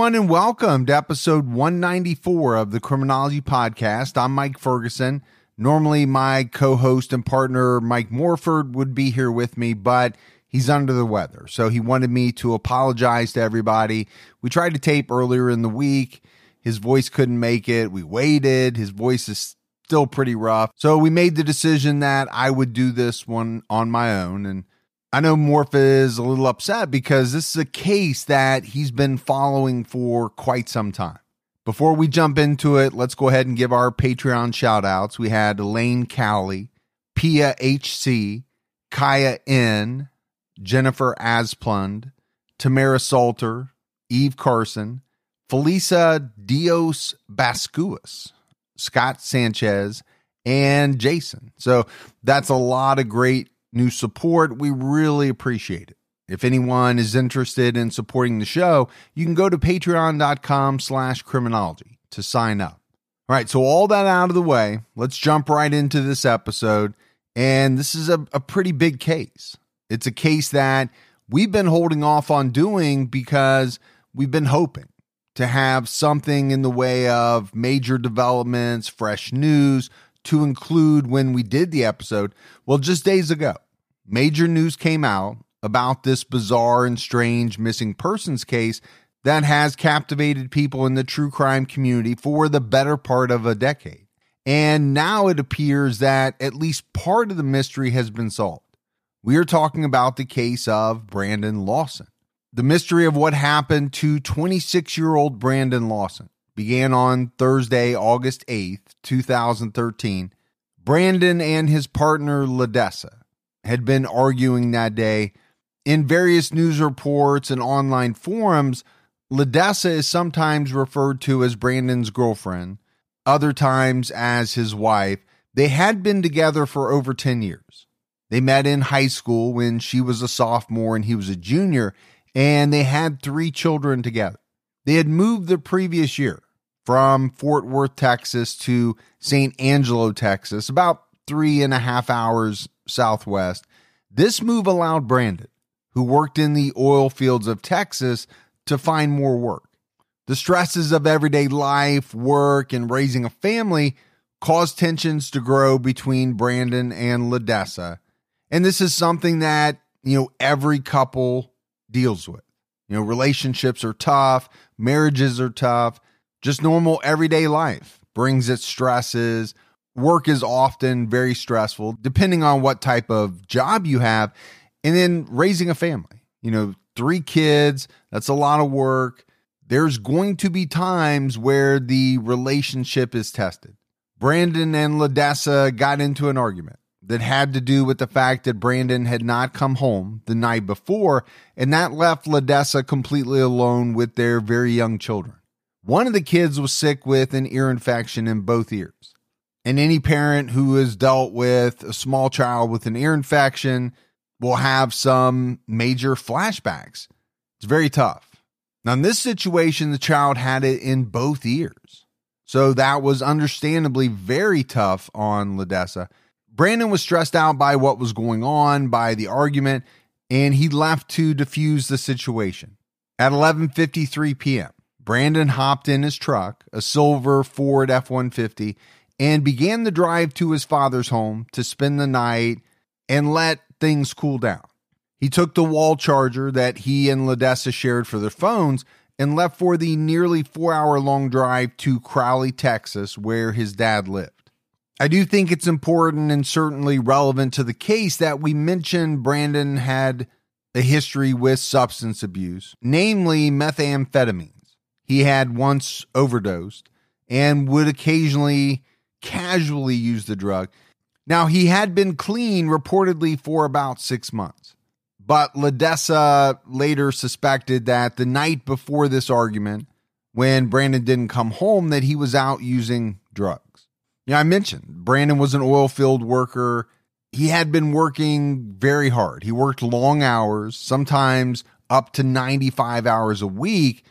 Everyone, and welcome to episode 194 of the Criminology Podcast. I'm Mike Ferguson. Normally, my co host and partner, Mike Morford, would be here with me, but he's under the weather. So he wanted me to apologize to everybody. We tried to tape earlier in the week. His voice couldn't make it. We waited. His voice is still pretty rough. So we made the decision that I would do this one on my own. And I know Morph is a little upset because this is a case that he's been following for quite some time. Before we jump into it, let's go ahead and give our Patreon shout outs. We had Elaine Cowley, Pia HC, Kaya N, Jennifer Asplund, Tamara Salter, Eve Carson, Felisa Dios Bascuas, Scott Sanchez, and Jason. So that's a lot of great new support. We really appreciate it. If anyone is interested in supporting the show, you can go to patreon.com slash criminology to sign up. All right, so all that out of the way, let's jump right into this episode. And this is a, a pretty big case. It's a case that we've been holding off on doing because we've been hoping to have something in the way of major developments, fresh news, to include when we did the episode. Well, just days ago, major news came out about this bizarre and strange missing persons case that has captivated people in the true crime community for the better part of a decade. And now it appears that at least part of the mystery has been solved. We are talking about the case of Brandon Lawson. The mystery of what happened to 26 year old Brandon Lawson began on Thursday, August 8th, 2013. Brandon and his partner, Ledessa, had been arguing that day. In various news reports and online forums, Ledessa is sometimes referred to as Brandon's girlfriend, other times as his wife. They had been together for over 10 years. They met in high school when she was a sophomore and he was a junior, and they had three children together. They had moved the previous year from Fort Worth, Texas to San Angelo, Texas, about three and a half hours southwest. This move allowed Brandon, who worked in the oil fields of Texas, to find more work. The stresses of everyday life, work, and raising a family caused tensions to grow between Brandon and Ledessa. And this is something that, you know, every couple deals with. You know, relationships are tough, marriages are tough, just normal everyday life brings its stresses. Work is often very stressful, depending on what type of job you have. And then raising a family, you know, three kids, that's a lot of work. There's going to be times where the relationship is tested. Brandon and Ledessa got into an argument that had to do with the fact that Brandon had not come home the night before, and that left Ledessa completely alone with their very young children. One of the kids was sick with an ear infection in both ears. And any parent who has dealt with a small child with an ear infection will have some major flashbacks. It's very tough. Now, in this situation, the child had it in both ears. So that was understandably very tough on Ledessa. Brandon was stressed out by what was going on, by the argument, and he left to defuse the situation. At 11:53 p.m., Brandon hopped in his truck, a silver Ford F 150, and began the drive to his father's home to spend the night and let things cool down. He took the wall charger that he and Ledessa shared for their phones and left for the nearly four hour long drive to Crowley, Texas, where his dad lived. I do think it's important and certainly relevant to the case that we mention Brandon had a history with substance abuse, namely methamphetamine. He had once overdosed and would occasionally casually use the drug. Now, he had been clean reportedly for about six months, but LaDessa later suspected that the night before this argument, when Brandon didn't come home, that he was out using drugs. Yeah, I mentioned Brandon was an oil field worker. He had been working very hard. He worked long hours, sometimes up to 95 hours a week,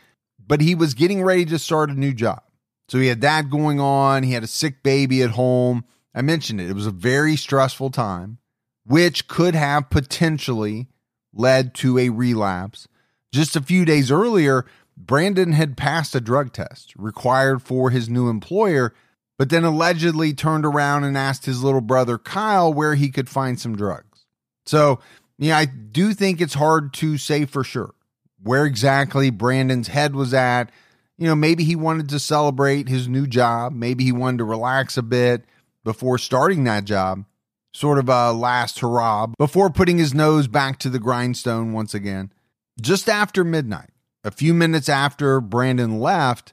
but he was getting ready to start a new job. So he had that going on. He had a sick baby at home. I mentioned it. It was a very stressful time, which could have potentially led to a relapse. Just a few days earlier, Brandon had passed a drug test required for his new employer, but then allegedly turned around and asked his little brother Kyle where he could find some drugs. So, yeah, I do think it's hard to say for sure where exactly Brandon's head was at. You know, maybe he wanted to celebrate his new job. Maybe he wanted to relax a bit before starting that job, sort of a last hurrah, before putting his nose back to the grindstone once again. Just after midnight, a few minutes after Brandon left,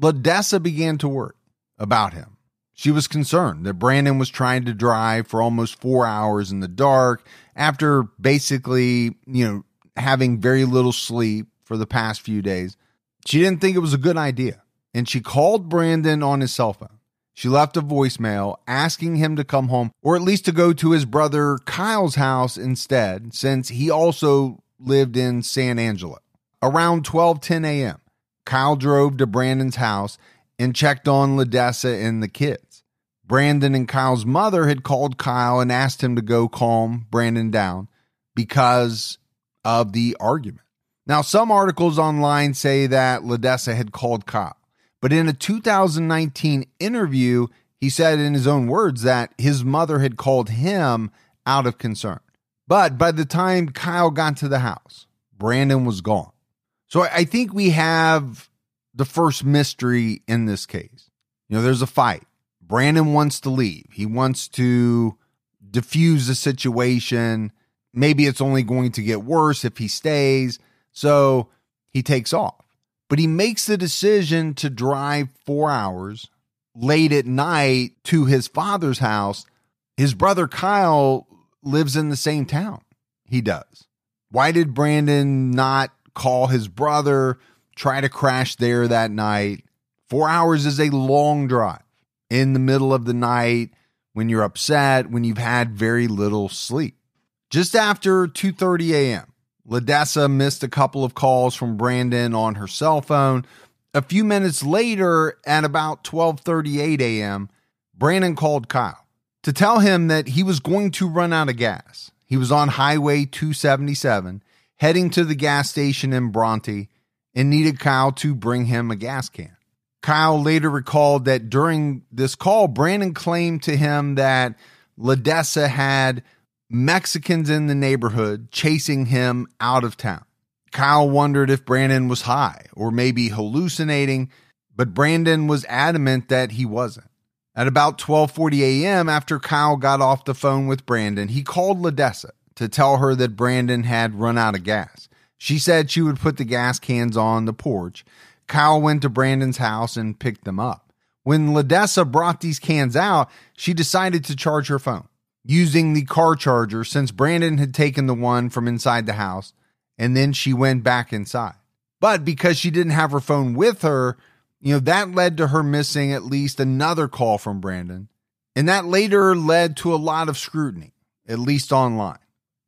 LaDessa began to worry about him. She was concerned that Brandon was trying to drive for almost four hours in the dark after basically, you know, having very little sleep for the past few days. She didn't think it was a good idea. And she called Brandon on his cell phone. She left a voicemail asking him to come home or at least to go to his brother Kyle's house instead, since he also lived in San Angelo. Around 12:10 a.m., Kyle drove to Brandon's house and checked on LaDessa and the kids. Brandon and Kyle's mother had called Kyle and asked him to go calm Brandon down because of the argument. Now, some articles online say that LaDessa had called Kyle. But in a 2019 interview, he said in his own words that his mother had called him out of concern. But by the time Kyle got to the house, Brandon was gone. So I think we have the first mystery in this case. You know, there's a fight. Brandon wants to leave. He wants to diffuse the situation. Maybe it's only going to get worse if he stays. So he takes off but he makes the decision to drive four hours late at night to his father's house. His brother Kyle lives in the same town he does. Why did Brandon not call his brother, try to crash there that night? Four hours is a long drive in the middle of the night when you're upset, when you've had very little sleep. Just after 2:30 a.m., LaDessa missed a couple of calls from Brandon on her cell phone. A few minutes later, at about 12:38 a.m., Brandon called Kyle to tell him that he was going to run out of gas. He was on Highway 277, heading to the gas station in Bronte, and needed Kyle to bring him a gas can. Kyle later recalled that during this call, Brandon claimed to him that LaDessa had Mexicans in the neighborhood chasing him out of town. Kyle wondered if Brandon was high or maybe hallucinating, but Brandon was adamant that he wasn't. At about 12:40 a.m. after Kyle got off the phone with Brandon, he called LaDessa to tell her that Brandon had run out of gas. She said she would put the gas cans on the porch. Kyle went to Brandon's house and picked them up. When LaDessa brought these cans out, she decided to charge her phone using the car charger since Brandon had taken the one from inside the house and then she went back inside. But because she didn't have her phone with her, you know, that led to her missing at least another call from Brandon. And that later led to a lot of scrutiny, at least online.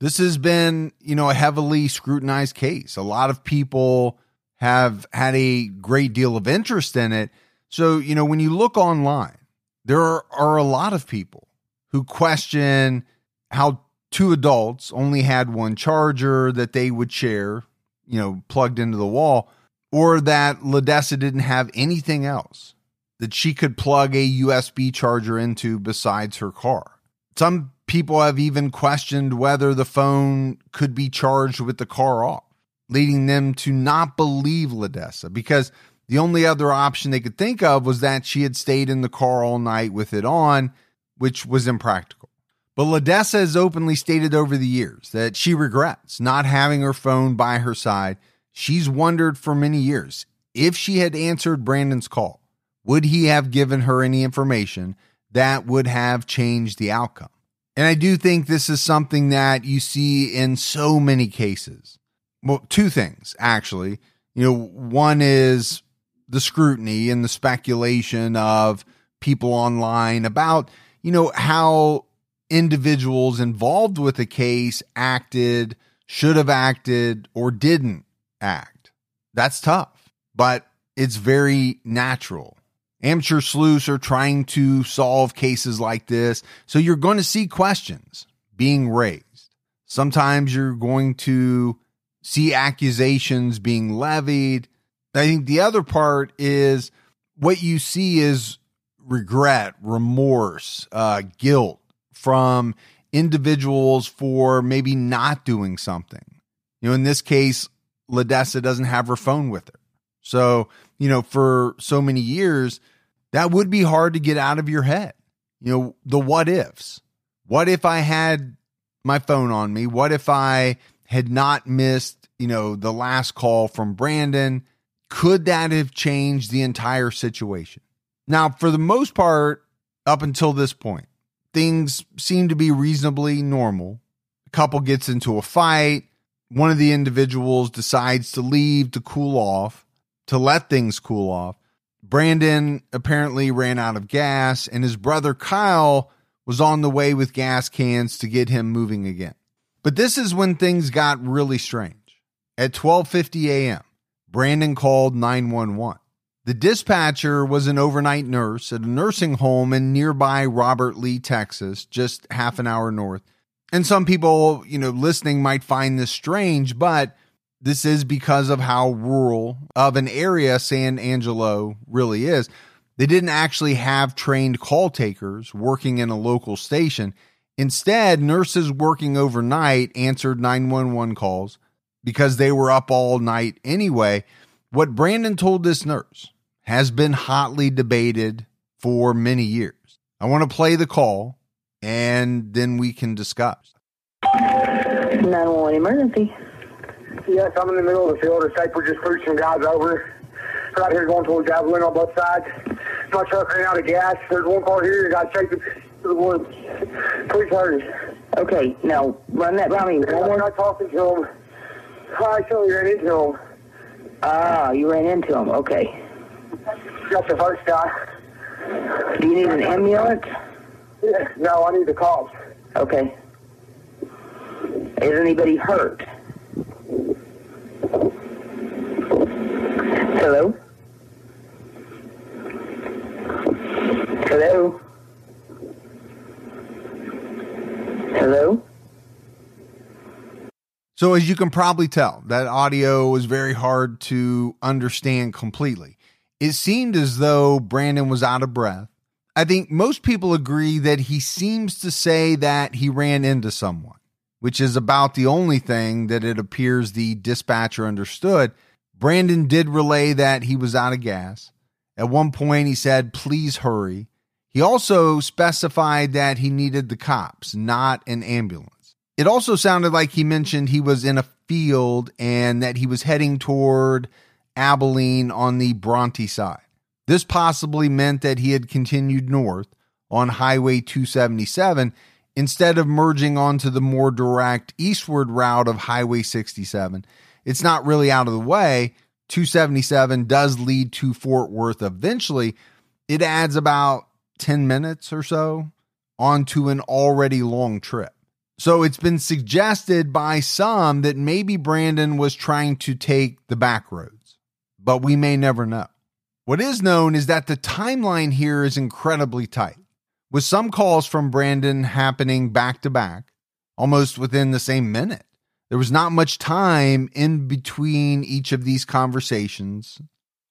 This has been, you know, a heavily scrutinized case. A lot of people have had a great deal of interest in it. So, you know, when you look online, there are, are a lot of people who question how two adults only had one charger that they would share, you know, plugged into the wall, or that LaDessa didn't have anything else that she could plug a USB charger into besides her car. Some people have even questioned whether the phone could be charged with the car off, leading them to not believe LaDessa because the only other option they could think of was that she had stayed in the car all night with it on which was impractical. But LaDessa has openly stated over the years that she regrets not having her phone by her side. She's wondered for many years if she had answered Brandon's call, would he have given her any information that would have changed the outcome? And I do think this is something that you see in so many cases. Well, two things, actually. You know, one is the scrutiny and the speculation of people online about, you know, how individuals involved with a case acted, should have acted, or didn't act. That's tough, but it's very natural. Amateur sleuths are trying to solve cases like this. So you're going to see questions being raised. Sometimes you're going to see accusations being levied. I think the other part is what you see is regret, remorse, uh, guilt from individuals for maybe not doing something. You know, in this case, LaDessa doesn't have her phone with her. So, you know, for so many years, that would be hard to get out of your head. You know, the what ifs. What if I had my phone on me? What if I had not missed, you know, the last call from Brandon? Could that have changed the entire situation? Now, for the most part, up until this point, things seem to be reasonably normal. A couple gets into a fight. One of the individuals decides to leave to cool off, to let things cool off. Brandon apparently ran out of gas, and his brother Kyle was on the way with gas cans to get him moving again. But this is when things got really strange. At 12:50 a.m., Brandon called 911. The dispatcher was an overnight nurse at a nursing home in nearby Robert Lee, Texas, just half an hour north. And some people, you know, listening might find this strange, but this is because of how rural of an area San Angelo really is. They didn't actually have trained call takers working in a local station. Instead, nurses working overnight answered 911 calls because they were up all night anyway. What Brandon told this nurse has been hotly debated for many years. I want to play the call and then we can discuss. 911 emergency. Yes, I'm in the middle of the field. It's safe. We just pushed some guys over. Right here going towards Javelin on both sides. My truck ran out of gas. There's one car here. You got chasing to the woods. Please hurry. Okay, now run that by me. One I'm more. not talking to him. I actually ran into him. Ah, you ran into him. Okay. Got the first guy. Do you need an ambulance? Yeah, no, I need the cops. Okay. Is anybody hurt? Hello? Hello? Hello? So, as you can probably tell, that audio was very hard to understand completely. It seemed as though Brandon was out of breath. I think most people agree that he seems to say that he ran into someone, which is about the only thing that it appears the dispatcher understood. Brandon did relay that he was out of gas. At one point, he said, Please hurry. He also specified that he needed the cops, not an ambulance. It also sounded like he mentioned he was in a field and that he was heading toward Abilene on the Bronte side. This possibly meant that he had continued north on Highway 277 instead of merging onto the more direct eastward route of Highway 67. It's not really out of the way. 277 does lead to Fort Worth eventually. It adds about 10 minutes or so onto an already long trip. So it's been suggested by some that maybe Brandon was trying to take the back roads, but we may never know. What is known is that the timeline here is incredibly tight, with some calls from Brandon happening back to back, almost within the same minute. There was not much time in between each of these conversations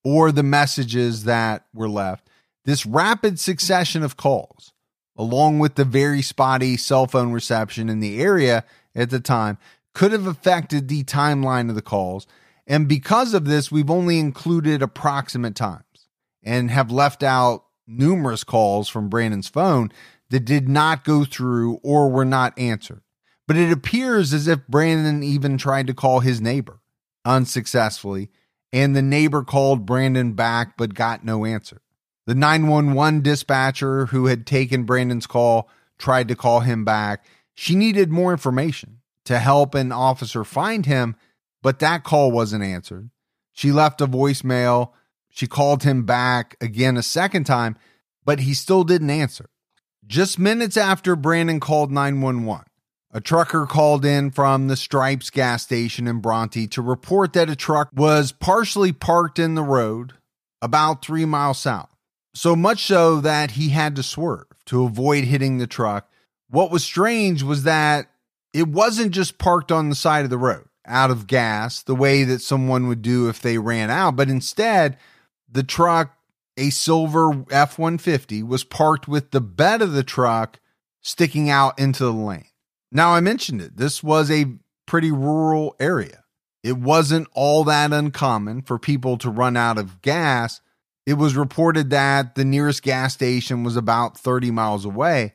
or the messages that were left. This rapid succession of calls, along with the very spotty cell phone reception in the area at the time, could have affected the timeline of the calls. And because of this, we've only included approximate times and have left out numerous calls from Brandon's phone that did not go through or were not answered. But it appears as if Brandon even tried to call his neighbor unsuccessfully, and the neighbor called Brandon back but got no answer. The 911 dispatcher who had taken Brandon's call tried to call him back. She needed more information to help an officer find him, but that call wasn't answered. She left a voicemail. She called him back again a second time, but he still didn't answer. Just minutes after Brandon called 911, a trucker called in from the Stripes gas station in Bronte to report that a truck was partially parked in the road about three miles south. So much so that he had to swerve to avoid hitting the truck. What was strange was that it wasn't just parked on the side of the road out of gas the way that someone would do if they ran out, but instead, the truck, a silver F 150, was parked with the bed of the truck sticking out into the lane. Now, I mentioned it. This was a pretty rural area. It wasn't all that uncommon for people to run out of gas. It was reported that the nearest gas station was about 30 miles away.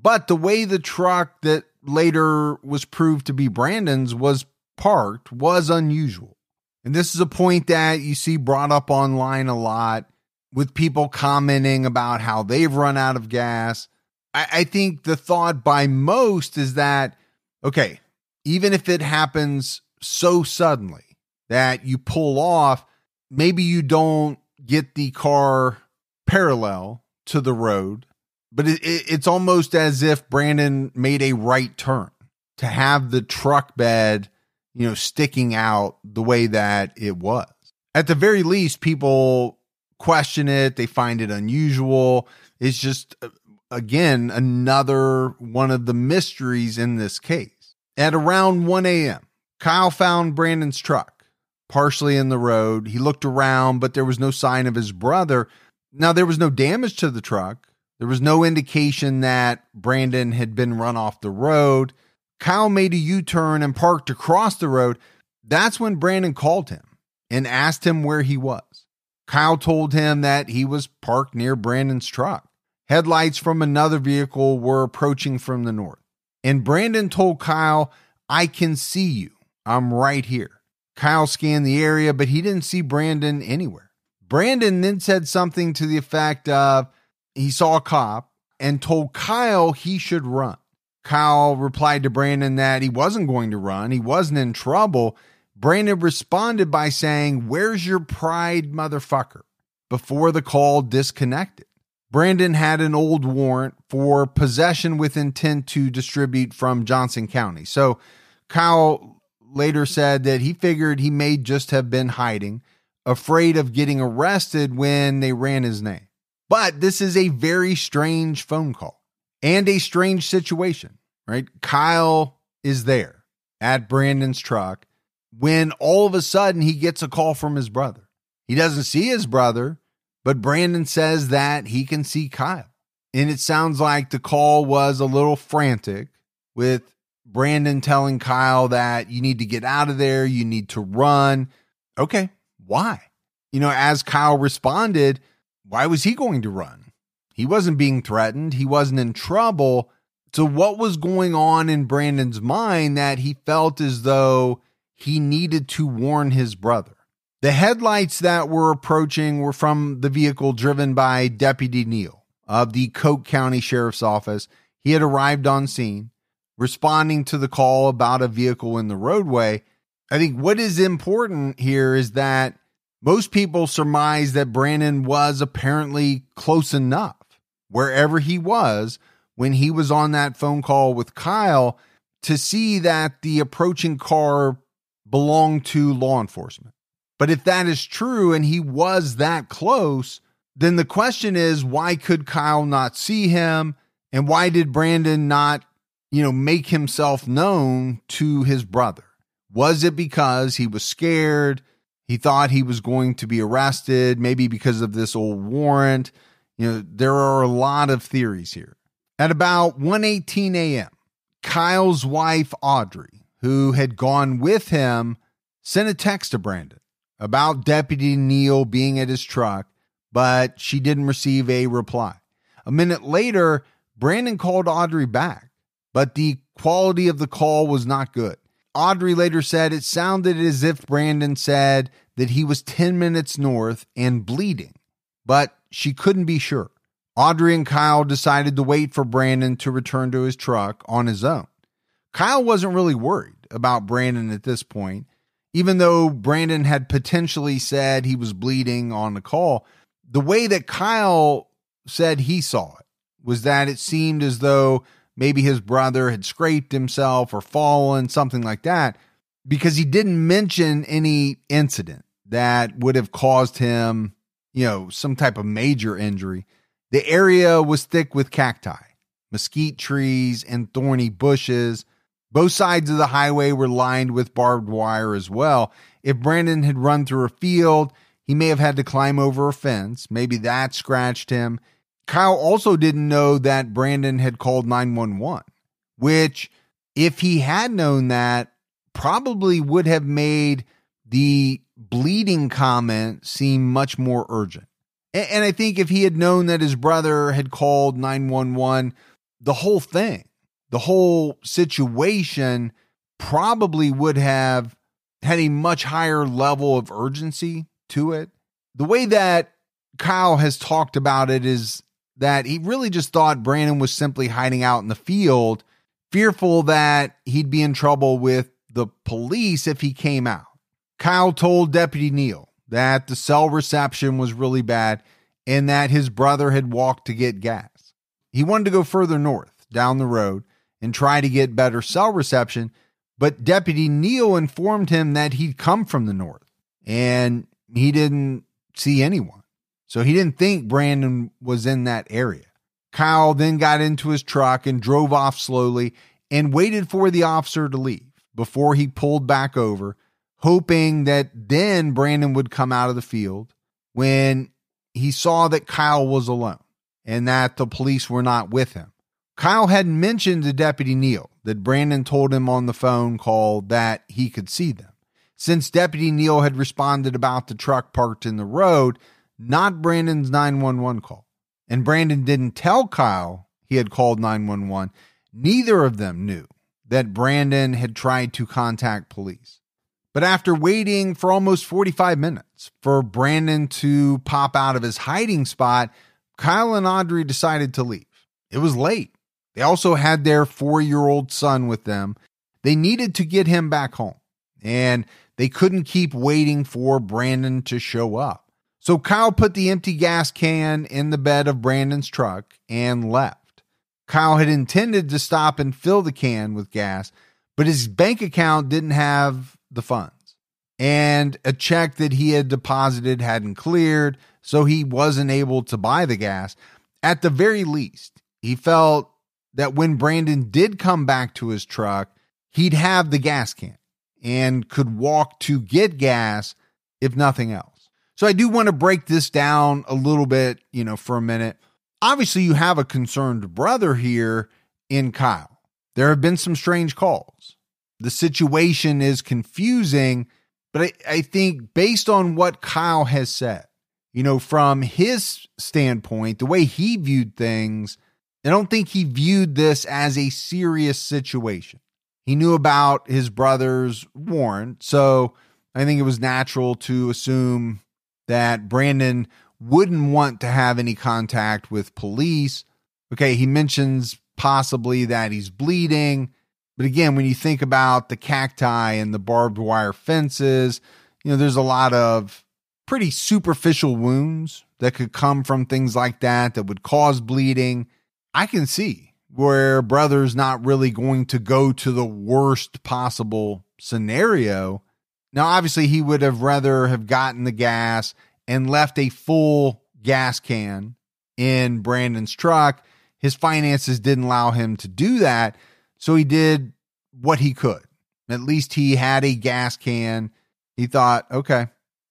But the way the truck that later was proved to be Brandon's was parked was unusual. And this is a point that you see brought up online a lot with people commenting about how they've run out of gas. I, I think the thought by most is that, okay, even if it happens so suddenly that you pull off, maybe you don't get the car parallel to the road, but it, it, it's almost as if Brandon made a right turn to have the truck bed, you know, sticking out the way that it was. At the very least, people question it, they find it unusual. It's just, uh, again, another one of the mysteries in this case. At around 1 a.m., Kyle found Brandon's truck partially in the road. He looked around, but there was no sign of his brother. Now, there was no damage to the truck. There was no indication that Brandon had been run off the road. Kyle made a U turn and parked across the road. That's when Brandon called him and asked him where he was. Kyle told him that he was parked near Brandon's truck. Headlights from another vehicle were approaching from the north. And Brandon told Kyle, I can see you. I'm right here. Kyle scanned the area, but he didn't see Brandon anywhere. Brandon then said something to the effect of he saw a cop and told Kyle he should run. Kyle replied to Brandon that he wasn't going to run, he wasn't in trouble. Brandon responded by saying, Where's your pride, motherfucker? before the call disconnected. Brandon had an old warrant for possession with intent to distribute from Johnson County. So Kyle later said that he figured he may just have been hiding, afraid of getting arrested when they ran his name. But this is a very strange phone call and a strange situation, right? Kyle is there at Brandon's truck when all of a sudden he gets a call from his brother. He doesn't see his brother, but Brandon says that he can see Kyle. And it sounds like the call was a little frantic with Brandon telling Kyle that you need to get out of there, you need to run. Okay, why? You know, as Kyle responded, why was he going to run? He wasn't being threatened, he wasn't in trouble. So, what was going on in Brandon's mind that he felt as though he needed to warn his brother? The headlights that were approaching were from the vehicle driven by Deputy Neal of the Coke County Sheriff's Office. He had arrived on scene, responding to the call about a vehicle in the roadway. I think what is important here is that most people surmise that Brandon was apparently close enough wherever he was when he was on that phone call with Kyle to see that the approaching car belonged to law enforcement. But if that is true and he was that close, then the question is why could Kyle not see him? And why did Brandon not, you know, make himself known to his brother? Was it because he was scared? He thought he was going to be arrested, maybe because of this old warrant. You know, there are a lot of theories here. At about 1:18 a.m., Kyle's wife Audrey, who had gone with him, sent a text to Brandon about Deputy Neal being at his truck, but she didn't receive a reply. A minute later, Brandon called Audrey back, but the quality of the call was not good. Audrey later said it sounded as if Brandon said that he was 10 minutes north and bleeding, but she couldn't be sure. Audrey and Kyle decided to wait for Brandon to return to his truck on his own. Kyle wasn't really worried about Brandon at this point, even though Brandon had potentially said he was bleeding on the call. The way that Kyle said he saw it was that it seemed as though maybe his brother had scraped himself or fallen, something like that, because he didn't mention any incident that would have caused him, you know, some type of major injury. The area was thick with cacti, mesquite trees, and thorny bushes. Both sides of the highway were lined with barbed wire as well. If Brandon had run through a field, he may have had to climb over a fence. Maybe that scratched him. Kyle also didn't know that Brandon had called 911, which, if he had known that, probably would have made the bleeding comment seem much more urgent. And I think if he had known that his brother had called 911, the whole thing, the whole situation probably would have had a much higher level of urgency to it. The way that Kyle has talked about it is that he really just thought Brandon was simply hiding out in the field, fearful that he'd be in trouble with the police if he came out. Kyle told Deputy Neal that the cell reception was really bad and that his brother had walked to get gas. He wanted to go further north down the road and try to get better cell reception, but Deputy Neal informed him that he'd come from the north and he didn't see anyone. So he didn't think Brandon was in that area. Kyle then got into his truck and drove off slowly and waited for the officer to leave before he pulled back over, hoping that then Brandon would come out of the field when he saw that Kyle was alone and that the police were not with him. Kyle had mentioned to Deputy Neal that Brandon told him on the phone call that he could see them. Since Deputy Neal had responded about the truck parked in the road, not Brandon's 911 call. And Brandon didn't tell Kyle he had called 911. Neither of them knew that Brandon had tried to contact police. But after waiting for almost 45 minutes for Brandon to pop out of his hiding spot, Kyle and Audrey decided to leave. It was late. They also had their four year old son with them. They needed to get him back home, and they couldn't keep waiting for Brandon to show up. So Kyle put the empty gas can in the bed of Brandon's truck and left. Kyle had intended to stop and fill the can with gas, but his bank account didn't have the funds. And a check that he had deposited hadn't cleared, so he wasn't able to buy the gas. At the very least, he felt that when Brandon did come back to his truck, he'd have the gas can and could walk to get gas, if nothing else. So I do want to break this down a little bit, you know, for a minute. Obviously, you have a concerned brother here in Kyle. There have been some strange calls. The situation is confusing, but I, I think based on what Kyle has said, you know, from his standpoint, the way he viewed things, I don't think he viewed this as a serious situation. He knew about his brother's warrant, so I think it was natural to assume that Brandon wouldn't want to have any contact with police. Okay, he mentions possibly that he's bleeding. But again, when you think about the cacti and the barbed wire fences, you know, there's a lot of pretty superficial wounds that could come from things like that that would cause bleeding. I can see where brother's not really going to go to the worst possible scenario now, obviously, he would have rather have gotten the gas and left a full gas can in Brandon's truck. His finances didn't allow him to do that. So he did what he could. At least he had a gas can. He thought, okay,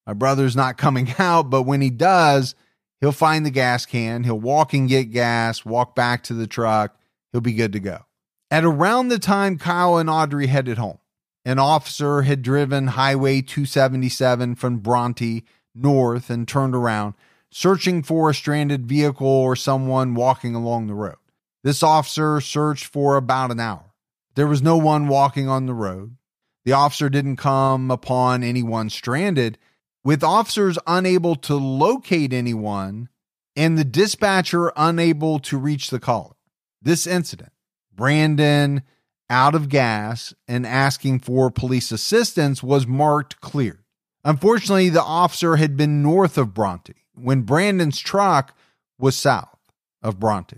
my brother's not coming out, but when he does, he'll find the gas can. He'll walk and get gas, walk back to the truck. He'll be good to go. At around the time Kyle and Audrey headed home, an officer had driven Highway 277 from Bronte north and turned around, searching for a stranded vehicle or someone walking along the road. This officer searched for about an hour. There was no one walking on the road. The officer didn't come upon anyone stranded. With officers unable to locate anyone, and the dispatcher unable to reach the caller. This incident, Brandon out of gas and asking for police assistance, was marked clear. Unfortunately, the officer had been north of Bronte when Brandon's truck was south of Bronte.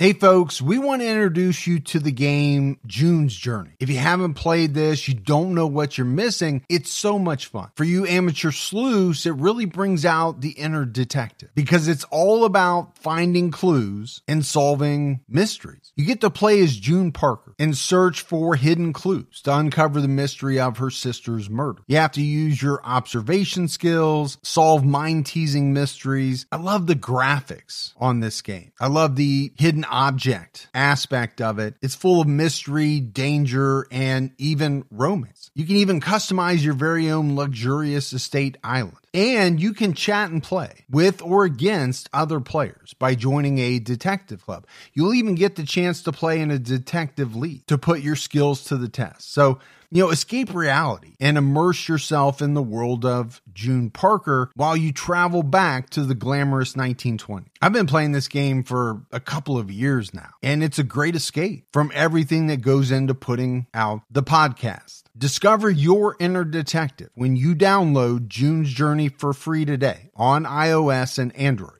Hey folks, we want to introduce you to the game June's Journey. If you haven't played this, you don't know what you're missing, it's so much fun. For you amateur sleuths, it really brings out the inner detective because it's all about finding clues and solving mysteries. You get to play as June Parker and search for hidden clues to uncover the mystery of her sister's murder. You have to use your observation skills, solve mind teasing mysteries. I love the graphics on this game. I love the hidden object aspect of it. It's full of mystery, danger, and even romance. You can even customize your very own luxurious estate island. And you can chat and play with or against other players by joining a detective club. You'll even get the chance to play in a detective league to put your skills to the test. So, you know, escape reality and immerse yourself in the world of June Parker while you travel back to the glamorous 1920s. I've been playing this game for a couple of years now, and it's a great escape from everything that goes into putting out the podcast. Discover your inner detective when you download June's Journey for free today on iOS and Android.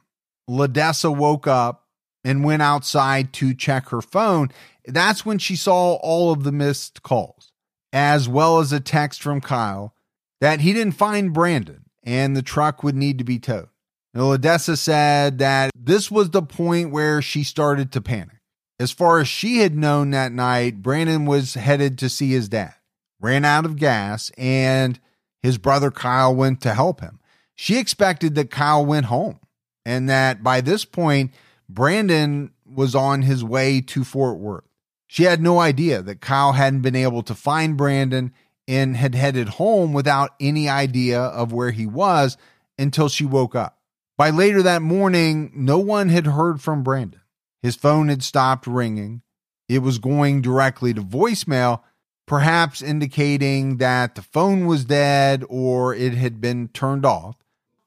Ladessa woke up and went outside to check her phone. That's when she saw all of the missed calls, as well as a text from Kyle that he didn't find Brandon and the truck would need to be towed. Now, Ladessa said that this was the point where she started to panic. As far as she had known that night, Brandon was headed to see his dad, ran out of gas, and his brother Kyle went to help him. She expected that Kyle went home and that by this point, Brandon was on his way to Fort Worth. She had no idea that Kyle hadn't been able to find Brandon and had headed home without any idea of where he was until she woke up. By later that morning, no one had heard from Brandon. His phone had stopped ringing. It was going directly to voicemail, perhaps indicating that the phone was dead or it had been turned off.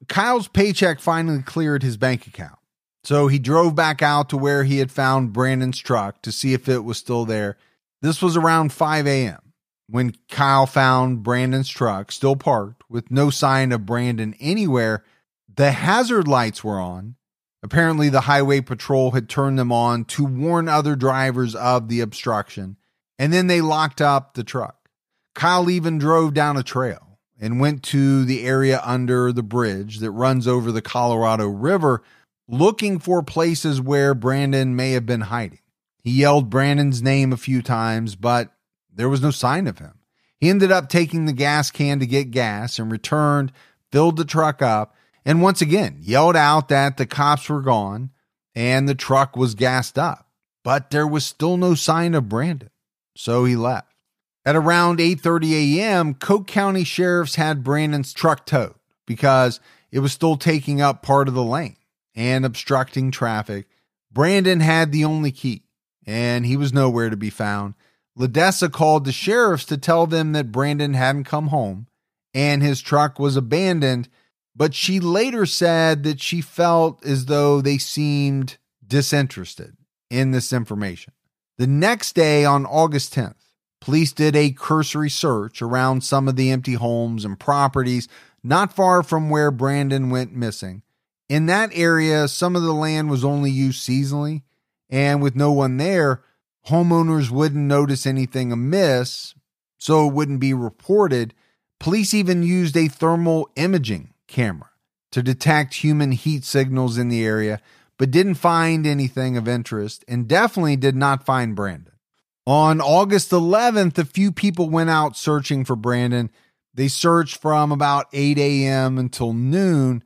Kyle's paycheck finally cleared his bank account. So he drove back out to where he had found Brandon's truck to see if it was still there. This was around 5 a.m. when Kyle found Brandon's truck still parked with no sign of Brandon anywhere. The hazard lights were on. Apparently, the highway patrol had turned them on to warn other drivers of the obstruction, and then they locked up the truck. Kyle even drove down a trail and went to the area under the bridge that runs over the Colorado River looking for places where Brandon may have been hiding. He yelled Brandon's name a few times, but there was no sign of him. He ended up taking the gas can to get gas and returned, filled the truck up, and once again yelled out that the cops were gone and the truck was gassed up. But there was still no sign of Brandon. so he left. At around 8:30 a.m., Coke County sheriffs had Brandon's truck towed because it was still taking up part of the lane and obstructing traffic. Brandon had the only key, and he was nowhere to be found. Ledessa called the sheriffs to tell them that Brandon hadn't come home and his truck was abandoned, but she later said that she felt as though they seemed disinterested in this information. The next day, on August 10th, police did a cursory search around some of the empty homes and properties not far from where Brandon went missing. In that area, some of the land was only used seasonally, and with no one there, homeowners wouldn't notice anything amiss, so it wouldn't be reported. Police even used a thermal imaging camera to detect human heat signals in the area, but didn't find anything of interest and definitely did not find Brandon. On August 11th, a few people went out searching for Brandon. They searched from about 8 a.m. until noon.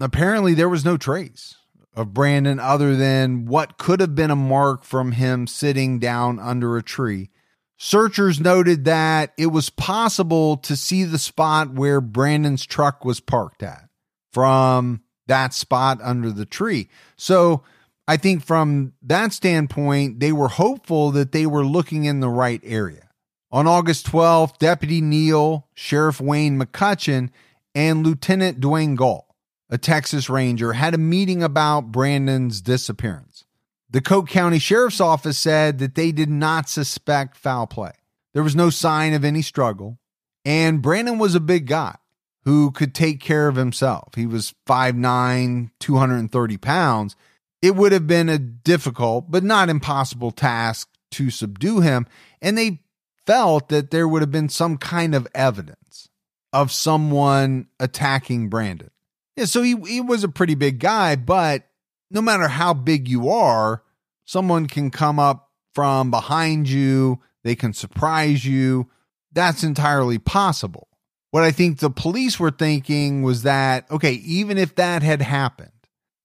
Apparently, there was no trace of Brandon other than what could have been a mark from him sitting down under a tree. Searchers noted that it was possible to see the spot where Brandon's truck was parked at from that spot under the tree. So I think from that standpoint, they were hopeful that they were looking in the right area. On August 12th, Deputy Neal, Sheriff Wayne McCutcheon, and Lieutenant Dwayne Gall, a Texas Ranger, had a meeting about Brandon's disappearance. The Coke County Sheriff's Office said that they did not suspect foul play. There was no sign of any struggle, and Brandon was a big guy who could take care of himself. He was 5'9, 230 pounds. It would have been a difficult, but not impossible task to subdue him, and they felt that there would have been some kind of evidence of someone attacking Brandon. Yeah, so he, he was a pretty big guy, but no matter how big you are, someone can come up from behind you, they can surprise you. That's entirely possible. What I think the police were thinking was that, okay, even if that had happened,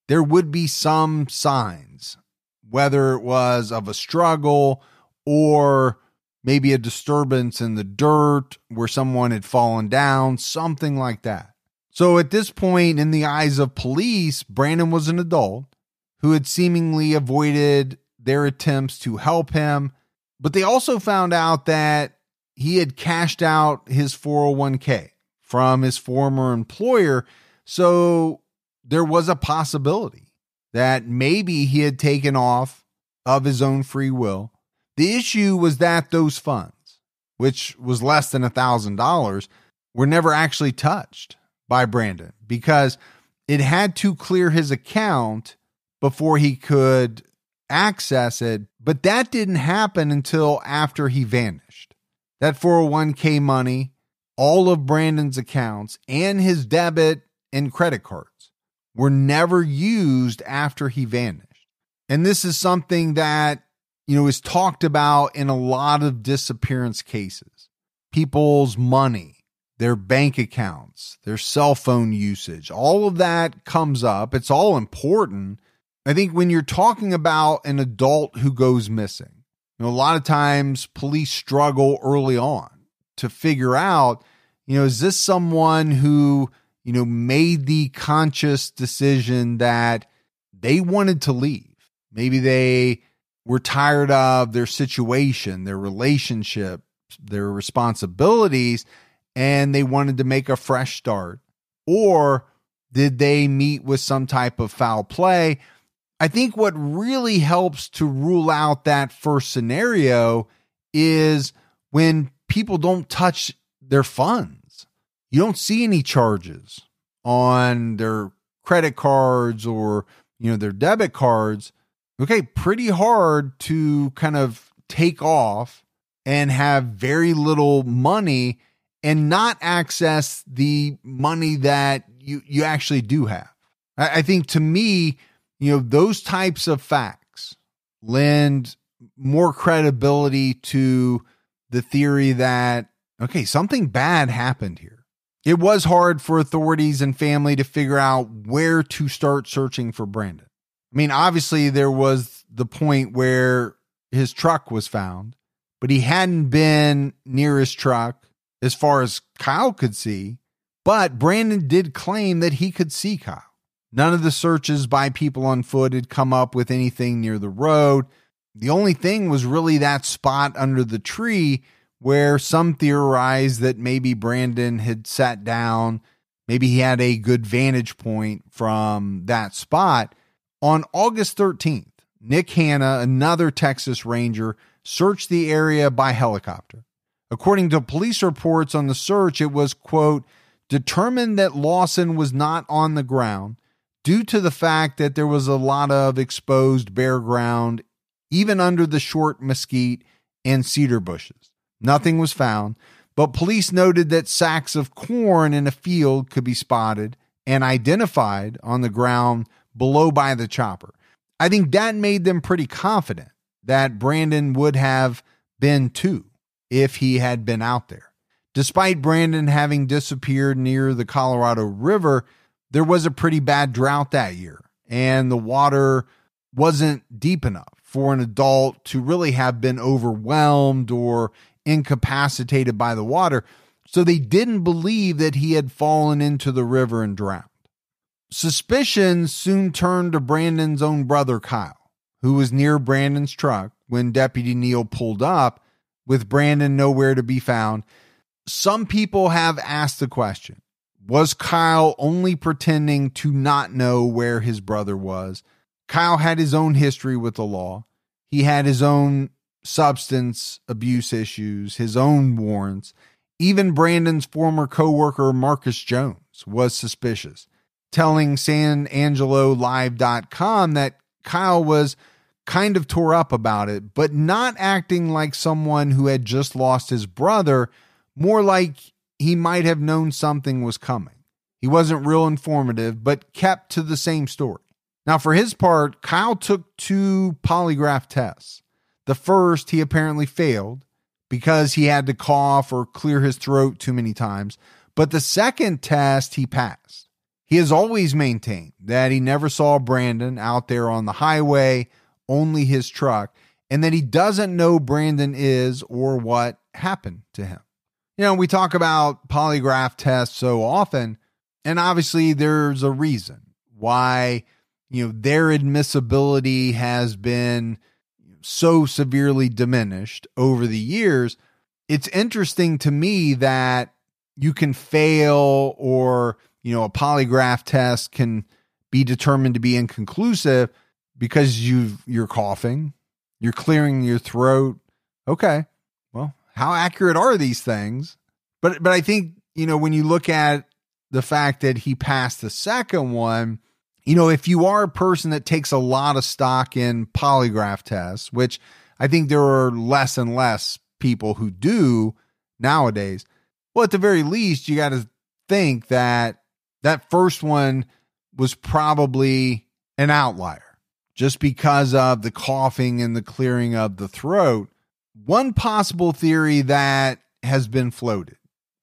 there would be some signs, whether it was of a struggle or maybe a disturbance in the dirt where someone had fallen down, something like that. So at this point, in the eyes of police, Brandon was an adult who had seemingly avoided their attempts to help him. But they also found out that he had cashed out his 401k from his former employer. So there was a possibility that maybe he had taken off of his own free will. The issue was that those funds, which was less than a thousand dollars, were never actually touched by Brandon because it had to clear his account before he could access it. But that didn't happen until after he vanished. That 401k money, all of Brandon's accounts, and his debit and credit cards were never used after he vanished. And this is something that, you know, is talked about in a lot of disappearance cases. People's money, their bank accounts, their cell phone usage, all of that comes up. It's all important. I think when you're talking about an adult who goes missing, you know, a lot of times police struggle early on to figure out, you know, is this someone who, you know, made the conscious decision that they wanted to leave? Maybe they were tired of their situation, their relationship, their responsibilities, and they wanted to make a fresh start. Or did they meet with some type of foul play? I think what really helps to rule out that first scenario is when people don't touch their funds. You don't see any charges on their credit cards or, you know, their debit cards. Okay, pretty hard to kind of take off and have very little money and not access the money that you you actually do have. I, I think to me, you know, those types of facts lend more credibility to the theory that, okay, something bad happened here. It was hard for authorities and family to figure out where to start searching for Brandon. I mean, obviously, there was the point where his truck was found, but he hadn't been near his truck as far as Kyle could see. But Brandon did claim that he could see Kyle. None of the searches by people on foot had come up with anything near the road. The only thing was really that spot under the tree where some theorized that maybe Brandon had sat down, maybe he had a good vantage point from that spot. On August 13th, Nick Hanna, another Texas Ranger, searched the area by helicopter. According to police reports on the search, it was, quote, determined that Lawson was not on the ground due to the fact that there was a lot of exposed bare ground, even under the short mesquite and cedar bushes. Nothing was found, but police noted that sacks of corn in a field could be spotted and identified on the ground below by the chopper. I think that made them pretty confident that Brandon would have been too if he had been out there. Despite Brandon having disappeared near the Colorado River, there was a pretty bad drought that year, and the water wasn't deep enough for an adult to really have been overwhelmed or incapacitated by the water. So they didn't believe that he had fallen into the river and drowned. Suspicion soon turned to Brandon's own brother, Kyle, who was near Brandon's truck when Deputy Neal pulled up with Brandon nowhere to be found. Some people have asked the question Was Kyle only pretending to not know where his brother was? Kyle had his own history with the law. He had his own substance abuse issues, his own warrants. Even Brandon's former coworker Marcus Jones was suspicious, telling SanAngeloLive.com that Kyle was kind of tore up about it, but not acting like someone who had just lost his brother, more like he might have known something was coming. He wasn't real informative, but kept to the same story. Now, for his part, Kyle took two polygraph tests. The first he apparently failed because he had to cough or clear his throat too many times, but the second test he passed. He has always maintained that he never saw Brandon out there on the highway, only his truck, and that he doesn't know Brandon is or what happened to him. You know, we talk about polygraph tests so often, and obviously there's a reason why you know their admissibility has been so severely diminished over the years it's interesting to me that you can fail or you know a polygraph test can be determined to be inconclusive because you you're coughing you're clearing your throat. Okay well how accurate are these things? But but i think you know when you look at the fact that he passed the second one you know, if you are a person that takes a lot of stock in polygraph tests, which I think there are less and less people who do nowadays, well, at the very least, you got to think that that first one was probably an outlier just because of the coughing and the clearing of the throat. One possible theory that has been floated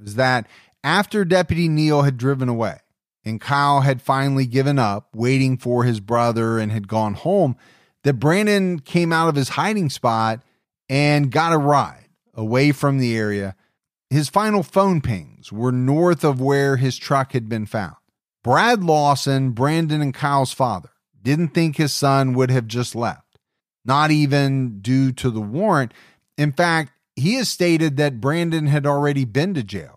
is that after Deputy Neal had driven away, and Kyle had finally given up, waiting for his brother and had gone home, that Brandon came out of his hiding spot and got a ride away from the area. His final phone pings were north of where his truck had been found. Brad Lawson, Brandon and Kyle's father, didn't think his son would have just left, not even due to the warrant. In fact, he has stated that Brandon had already been to jail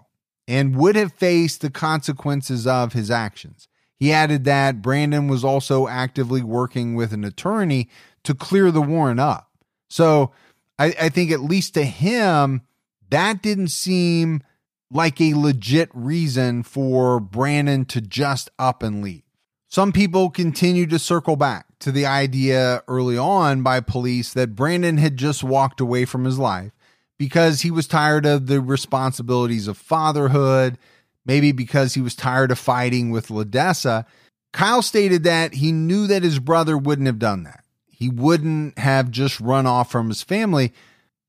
and would have faced the consequences of his actions. He added that Brandon was also actively working with an attorney to clear the warrant up. So I, I think, at least to him, that didn't seem like a legit reason for Brandon to just up and leave. Some people continued to circle back to the idea early on by police that Brandon had just walked away from his life because he was tired of the responsibilities of fatherhood, maybe because he was tired of fighting with LaDessa. Kyle stated that he knew that his brother wouldn't have done that. He wouldn't have just run off from his family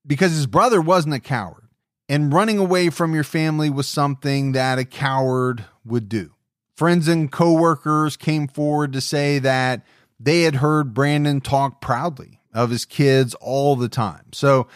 because his brother wasn't a coward. And running away from your family was something that a coward would do. Friends and coworkers came forward to say that they had heard Brandon talk proudly of his kids all the time. So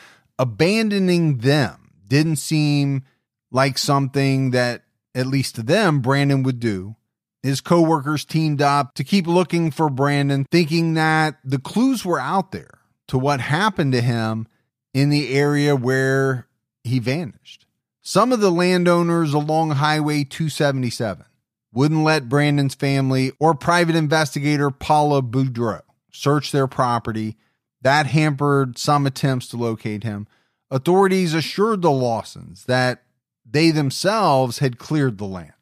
abandoning them didn't seem like something that, at least to them, Brandon would do. His coworkers teamed up to keep looking for Brandon, thinking that the clues were out there to what happened to him in the area where he vanished. Some of the landowners along Highway 277 wouldn't let Brandon's family or private investigator Paula Boudreau search their property. That hampered some attempts to locate him. Authorities assured the Lawsons that they themselves had cleared the land.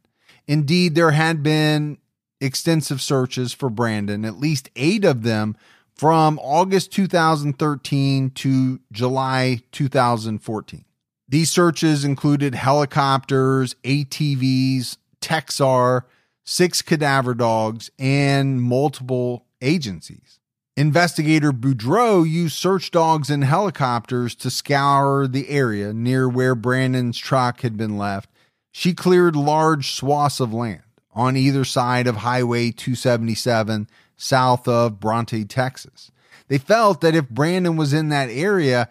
Indeed, there had been extensive searches for Brandon, at least eight of them from August 2013 to July 2014. These searches included helicopters, ATVs, TexSAR, six cadaver dogs, and multiple agencies. Investigator Boudreau used search dogs and helicopters to scour the area near where Brandon's truck had been left. She cleared large swaths of land on either side of Highway 277 south of Bronte, Texas. They felt that if Brandon was in that area,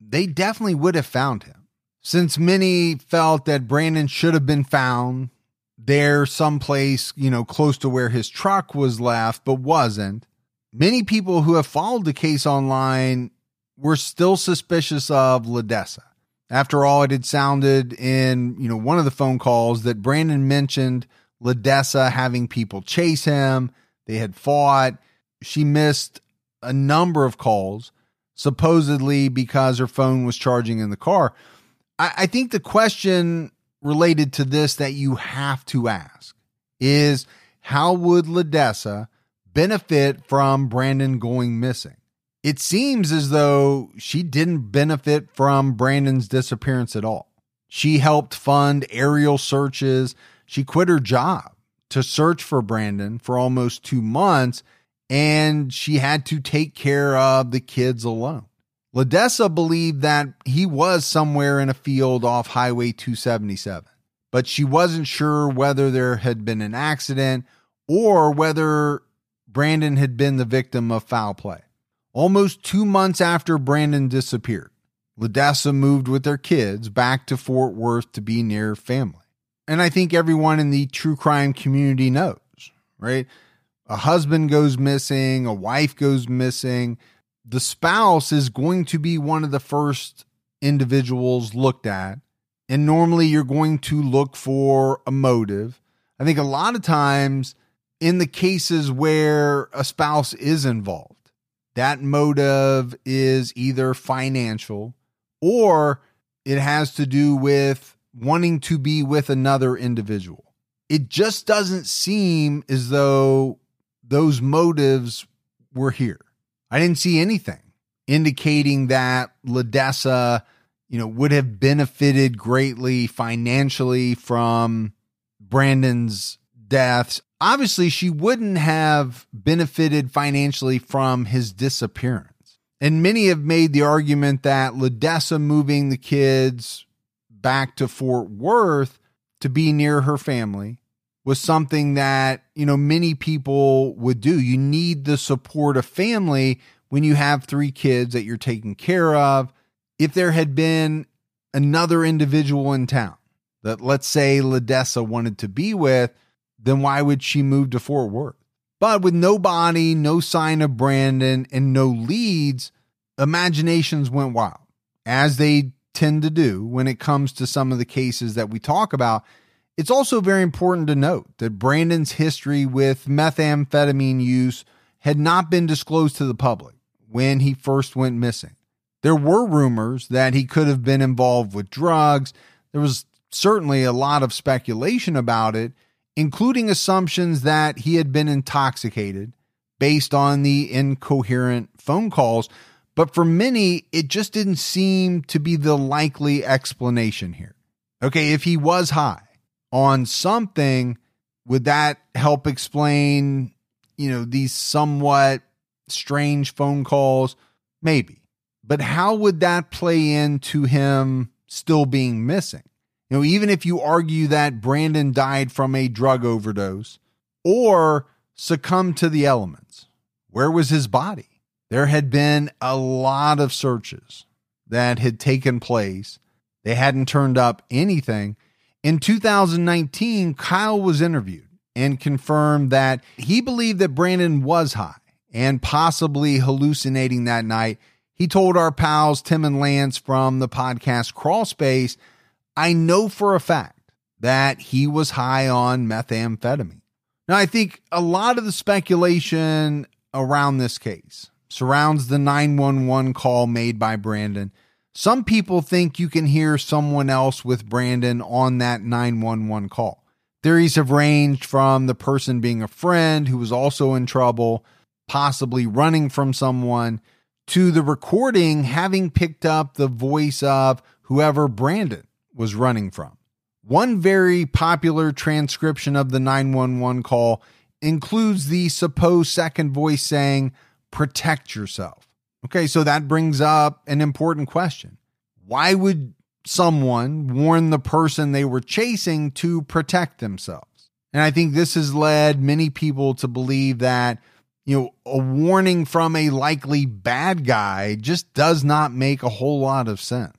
they definitely would have found him. Since many felt that Brandon should have been found there someplace, you know, close to where his truck was left, but wasn't, many people who have followed the case online were still suspicious of LaDessa. After all, it had sounded in, you know, one of the phone calls that Brandon mentioned LaDessa having people chase him. They had fought. She missed a number of calls, supposedly because her phone was charging in the car. I, I think the question related to this that you have to ask is how would LaDessa benefit from Brandon going missing? It seems as though she didn't benefit from Brandon's disappearance at all. She helped fund aerial searches. She quit her job to search for Brandon for almost two months, and she had to take care of the kids alone. LaDessa believed that he was somewhere in a field off Highway 277, but she wasn't sure whether there had been an accident or whether Brandon had been the victim of foul play. Almost two months after Brandon disappeared, LaDessa moved with their kids back to Fort Worth to be near family. And I think everyone in the true crime community knows, right? A husband goes missing, a wife goes missing. The spouse is going to be one of the first individuals looked at. And normally you're going to look for a motive. I think a lot of times in the cases where a spouse is involved, that motive is either financial or it has to do with wanting to be with another individual. It just doesn't seem as though those motives were here. I didn't see anything indicating that LaDessa, you know, would have benefited greatly financially from Brandon's deaths. Obviously, she wouldn't have benefited financially from his disappearance. And many have made the argument that LaDessa moving the kids back to Fort Worth to be near her family was something that, you know, many people would do. You need the support of family when you have three kids that you're taking care of. If there had been another individual in town that, let's say, LaDessa wanted to be with, then why would she move to Fort Worth? But with no body, no sign of Brandon, and no leads, imaginations went wild, as they tend to do when it comes to some of the cases that we talk about. It's also very important to note that Brandon's history with methamphetamine use had not been disclosed to the public when he first went missing. There were rumors that he could have been involved with drugs. There was certainly a lot of speculation about it, including assumptions that he had been intoxicated based on the incoherent phone calls. But for many, it just didn't seem to be the likely explanation here. Okay, if he was high on something, would that help explain, you know, these somewhat strange phone calls? Maybe. But how would that play into him still being missing? You know, even if you argue that Brandon died from a drug overdose or succumbed to the elements, where was his body? There had been a lot of searches. that had taken place. They hadn't turned up anything. In 2019, Kyle was interviewed and confirmed that he believed that Brandon was high and possibly hallucinating that night. He told our pals Tim and Lance from the podcast Crawlspace, I know for a fact that he was high on methamphetamine. Now, I think a lot of the speculation around this case surrounds the 911 call made by Brandon. Some people think you can hear someone else with Brandon on that 911 call. Theories have ranged from the person being a friend who was also in trouble, possibly running from someone, to the recording having picked up the voice of whoever Brandon was running from. One very popular transcription of the 911 call includes the supposed second voice saying, protect yourself. Okay, so that brings up an important question. Why would someone warn the person they were chasing to protect themselves? And I think this has led many people to believe that, you know, a warning from a likely bad guy just does not make a whole lot of sense.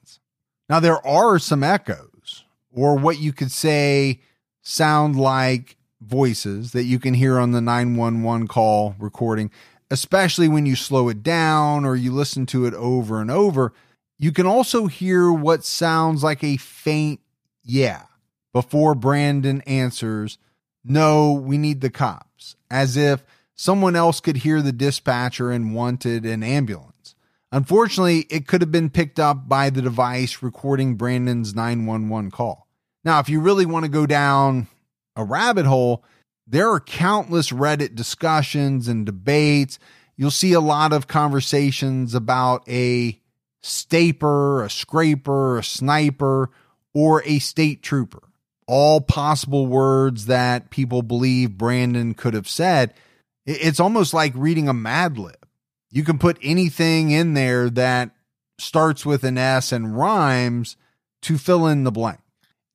Now, there are some echoes, or what you could say sound like voices that you can hear on the 911 call recording especially when you slow it down or you listen to it over and over, you can also hear what sounds like a faint yeah before Brandon answers, No, we need the cops, as if someone else could hear the dispatcher and wanted an ambulance. Unfortunately, it could have been picked up by the device recording Brandon's 911 call. Now, if you really want to go down a rabbit hole, there are countless Reddit discussions and debates. You'll see a lot of conversations about a staper, a scraper, a sniper, or a state trooper. All possible words that people believe Brandon could have said. It's almost like reading a Mad Lib. You can put anything in there that starts with an S and rhymes to fill in the blank.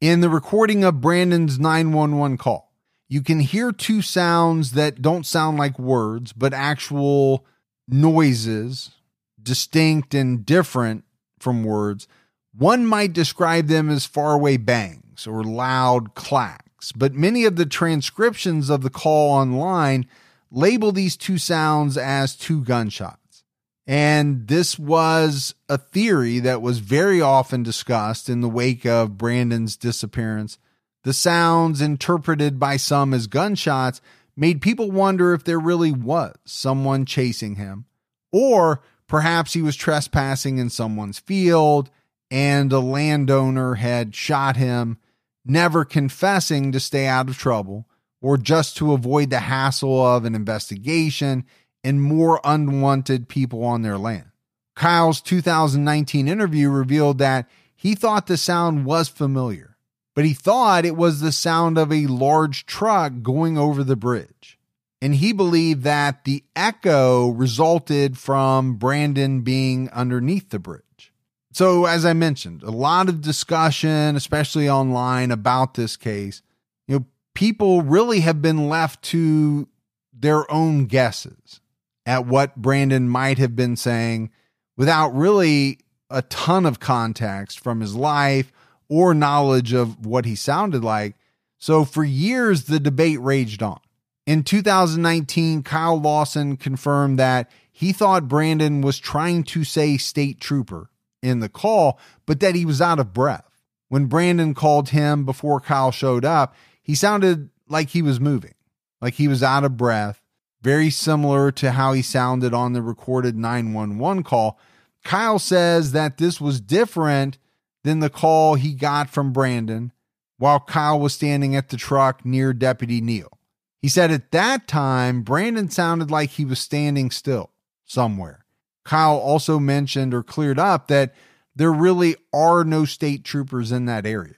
In the recording of Brandon's 911 call, you can hear two sounds that don't sound like words, but actual noises, distinct and different from words. One might describe them as faraway bangs or loud clacks, but many of the transcriptions of the call online label these two sounds as two gunshots. And this was a theory that was very often discussed in the wake of Brandon's disappearance the sounds, interpreted by some as gunshots, made people wonder if there really was someone chasing him, or perhaps he was trespassing in someone's field and a landowner had shot him, never confessing to stay out of trouble or just to avoid the hassle of an investigation and more unwanted people on their land. Kyle's 2019 interview revealed that he thought the sound was familiar but he thought it was the sound of a large truck going over the bridge. And he believed that the echo resulted from Brandon being underneath the bridge. So, as I mentioned, a lot of discussion, especially online, about this case. People really have been left to their own guesses at what Brandon might have been saying without really a ton of context from his life or knowledge of what he sounded like. So for years, the debate raged on. In 2019, Kyle Lawson confirmed that he thought Brandon was trying to say state trooper in the call, but that he was out of breath. When Brandon called him before Kyle showed up, he sounded like he was moving, like he was out of breath, very similar to how he sounded on the recorded 911 call. Kyle says that this was different than the call he got from Brandon while Kyle was standing at the truck near Deputy Neal. He said at that time, Brandon sounded like he was standing still somewhere. Kyle also mentioned or cleared up that there really are no state troopers in that area.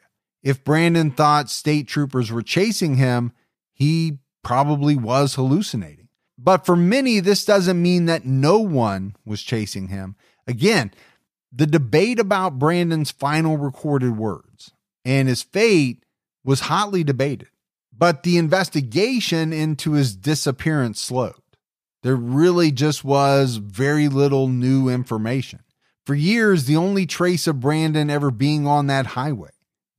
If Brandon thought state troopers were chasing him, he probably was hallucinating. But for many, this doesn't mean that no one was chasing him. Again, the debate about Brandon's final recorded words and his fate was hotly debated, but the investigation into his disappearance slowed. There really just was very little new information. For years, the only trace of Brandon ever being on that highway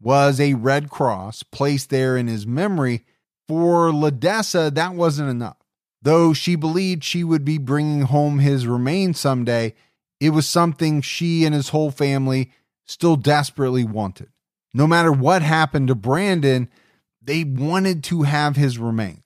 was a red cross placed there in his memory. For LaDessa, that wasn't enough. Though she believed she would be bringing home his remains someday, it was something she and his whole family still desperately wanted. No matter what happened to Brandon, they wanted to have his remains.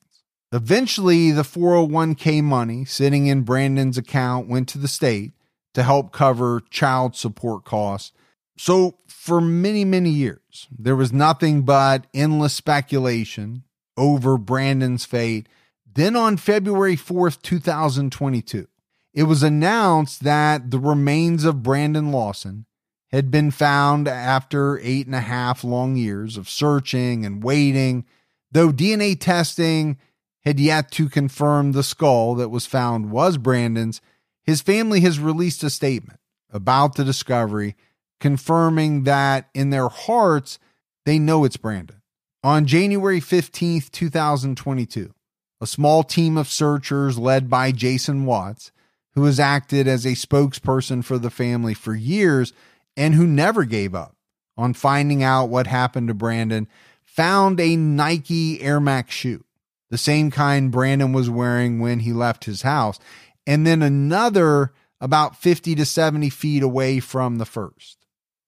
Eventually, the 401k money sitting in Brandon's account went to the state to help cover child support costs. So, for many, many years, there was nothing but endless speculation over Brandon's fate. Then, on February 4th, 2022, it was announced that the remains of Brandon Lawson had been found after eight and a half long years of searching and waiting, though DNA testing had yet to confirm the skull that was found was Brandon's. His family has released a statement about the discovery, confirming that in their hearts, they know it's Brandon. On January 15th, 2022, a small team of searchers led by Jason Watts, who has acted as a spokesperson for the family for years and who never gave up on finding out what happened to Brandon, found a Nike Air Max shoe the same kind Brandon was wearing when he left his house, and then another about 50 to 70 feet away from the first.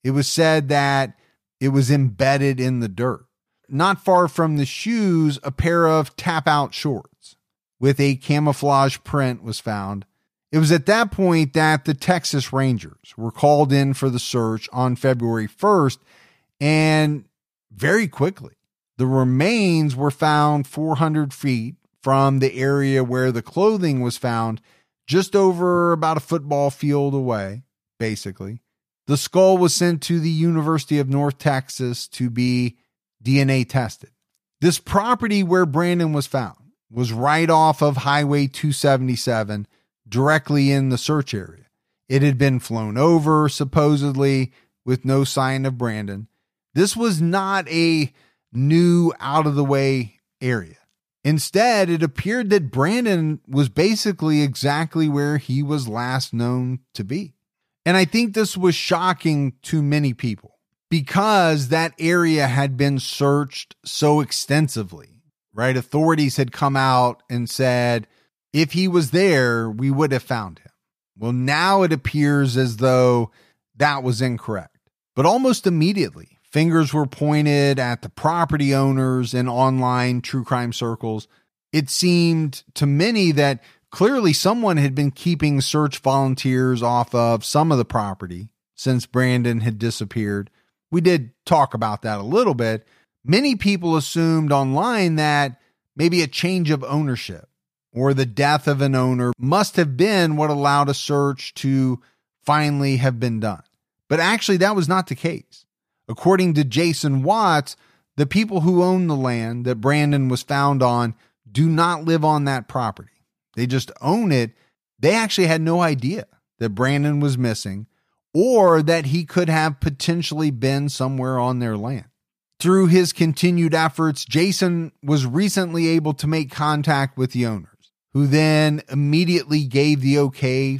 It was said that it was embedded in the dirt. Not far from the shoes, a pair of tap out shorts with a camouflage print was found. It was at that point that the Texas Rangers were called in for the search on February 1st, and very quickly the remains were found 400 feet from the area where the clothing was found, just over about a football field away, basically. The skull was sent to the University of North Texas to be DNA tested. This property where Brandon was found was right off of Highway 277, directly in the search area. It had been flown over, supposedly, with no sign of Brandon. This was not a new out of the way area. Instead, it appeared that Brandon was basically exactly where he was last known to be. And I think this was shocking to many people because that area had been searched so extensively, right? Authorities had come out and said, if he was there, we would have found him. Well, now it appears as though that was incorrect. But almost immediately, Fingers were pointed at the property owners in online true crime circles. It seemed to many that clearly someone had been keeping search volunteers off of some of the property since Brandon had disappeared. We did talk about that a little bit. Many people assumed online that maybe a change of ownership or the death of an owner must have been what allowed a search to finally have been done. But actually, that was not the case. According to Jason Watts, the people who own the land that Brandon was found on do not live on that property. They just own it. They actually had no idea that Brandon was missing or that he could have potentially been somewhere on their land. Through his continued efforts, Jason was recently able to make contact with the owners, who then immediately gave the okay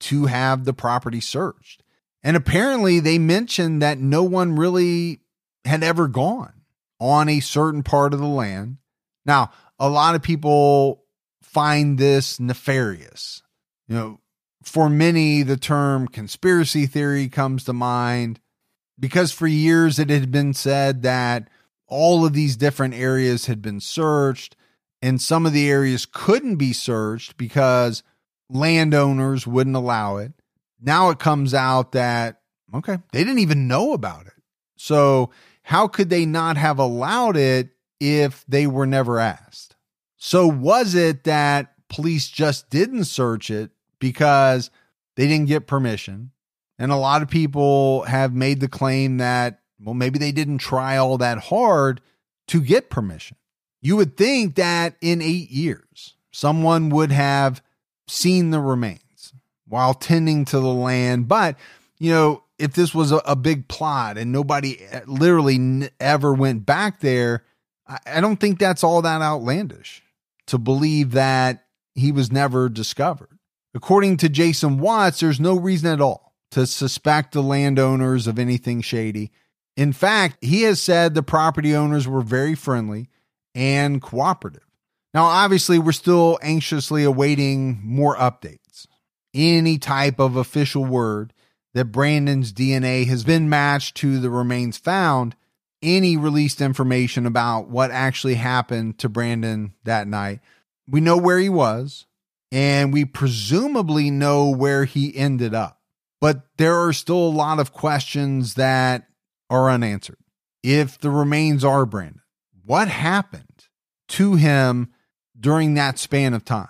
to have the property searched. And apparently, they mentioned that no one really had ever gone on a certain part of the land. Now, a lot of people find this nefarious. You know, for many, the term conspiracy theory comes to mind because for years it had been said that all of these different areas had been searched and some of the areas couldn't be searched because landowners wouldn't allow it now it comes out that, okay, they didn't even know about it. So, how could they not have allowed it if they were never asked? So, was it that police just didn't search it because they didn't get permission? And a lot of people have made the claim that, well, maybe they didn't try all that hard to get permission. You would think that in eight years, someone would have seen the remains while tending to the land. But, you know, if this was a, a big plot and nobody eh, literally n- ever went back there, I, I don't think that's all that outlandish to believe that he was never discovered. According to Jason Watts, there's no reason at all to suspect the landowners of anything shady. In fact, he has said the property owners were very friendly and cooperative. Now, obviously, we're still anxiously awaiting more updates. Any type of official word that Brandon's DNA has been matched to the remains found, any released information about what actually happened to Brandon that night. We know where he was, and we presumably know where he ended up. But there are still a lot of questions that are unanswered. If the remains are Brandon, what happened to him during that span of time?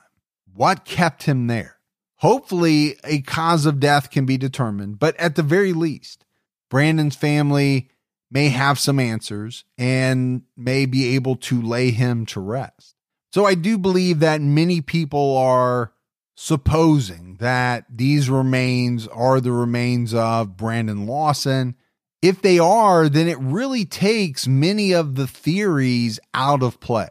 What kept him there? Hopefully, a cause of death can be determined, but at the very least, Brandon's family may have some answers and may be able to lay him to rest. So I do believe that many people are supposing that these remains are the remains of Brandon Lawson. If they are, then it really takes many of the theories out of play,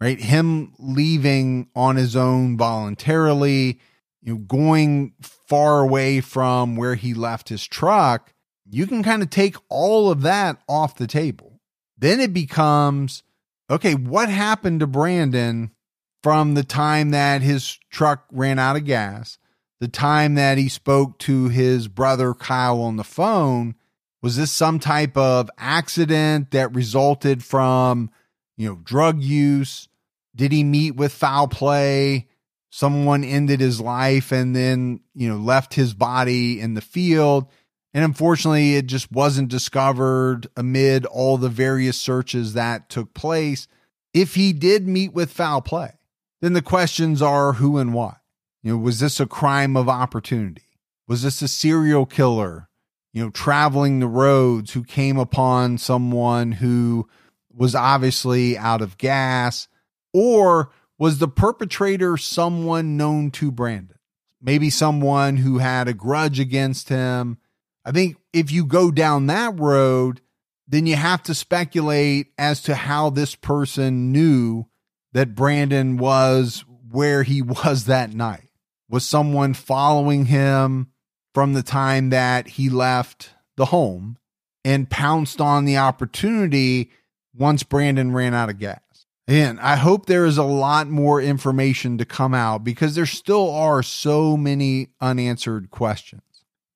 right? Him leaving on his own voluntarily, you know, going far away from where he left his truck, you can kind of take all of that off the table. Then it becomes okay, what happened to Brandon from the time that his truck ran out of gas, the time that he spoke to his brother Kyle on the phone? Was this some type of accident that resulted from, you know, drug use? Did he meet with foul play? Someone ended his life and then, you know, left his body in the field. And unfortunately, it just wasn't discovered amid all the various searches that took place. If he did meet with foul play, then the questions are who and why. You know, was this a crime of opportunity? Was this a serial killer you know, traveling the roads who came upon someone who was obviously out of gas? Or was the perpetrator someone known to Brandon? Maybe someone who had a grudge against him. I think if you go down that road, then you have to speculate as to how this person knew that Brandon was where he was that night. Was someone following him? from the time that he left the home and pounced on the opportunity once Brandon ran out of gas. And I hope there is a lot more information to come out because there still are so many unanswered questions.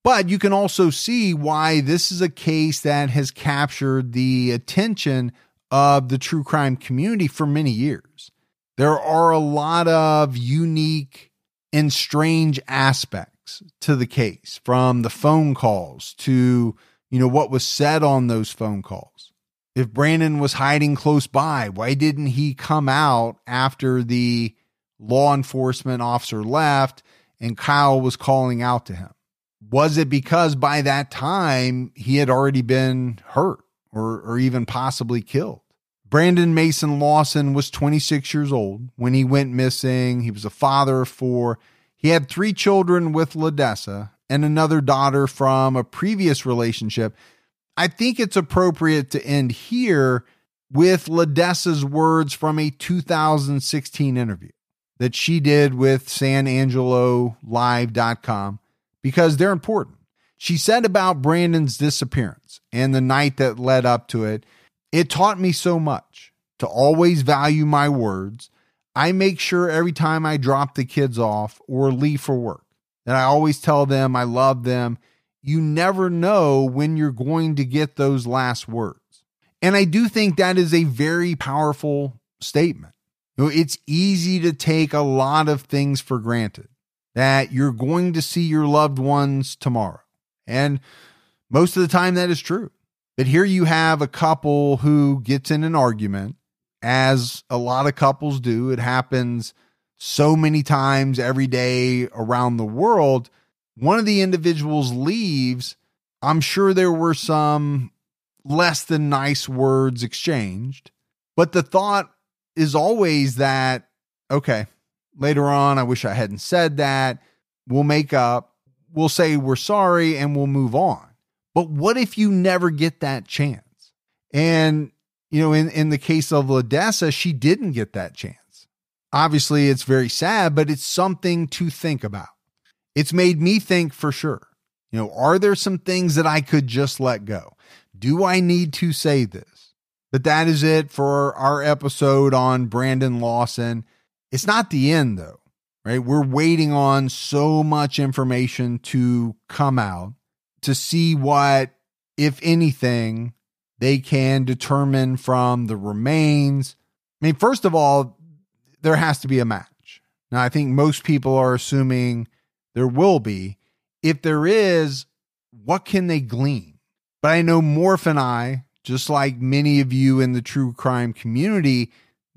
But you can also see why this is a case that has captured the attention of the true crime community for many years. There are a lot of unique and strange aspects to the case from the phone calls to, you know, what was said on those phone calls. If Brandon was hiding close by, why didn't he come out after the law enforcement officer left and Kyle was calling out to him? Was it because by that time he had already been hurt or, or even possibly killed? Brandon Mason Lawson was 26 years old when he went missing. He was a father of four. He had three children with LaDessa and another daughter from a previous relationship. I think it's appropriate to end here with LaDessa's words from a 2016 interview that she did with SanAngeloLive.com because they're important. She said about Brandon's disappearance and the night that led up to it, it taught me so much to always value my words I make sure every time I drop the kids off or leave for work that I always tell them I love them. You never know when you're going to get those last words. And I do think that is a very powerful statement. You know, it's easy to take a lot of things for granted that you're going to see your loved ones tomorrow. And most of the time that is true. But here you have a couple who gets in an argument as a lot of couples do. It happens so many times every day around the world. One of the individuals leaves. I'm sure there were some less than nice words exchanged, but the thought is always that, okay, later on, I wish I hadn't said that. We'll make up, we'll say we're sorry, and we'll move on. But what if you never get that chance? And you know, in, in the case of LaDessa, she didn't get that chance. Obviously, it's very sad, but it's something to think about. It's made me think for sure You know, are there some things that I could just let go? Do I need to say this? But that is it for our episode on Brandon Lawson. It's not the end though, right? We're waiting on so much information to come out to see what, if anything, they can determine from the remains. I mean, first of all, there has to be a match. Now, I think most people are assuming there will be. If there is, what can they glean? But I know Morph and I, just like many of you in the true crime community,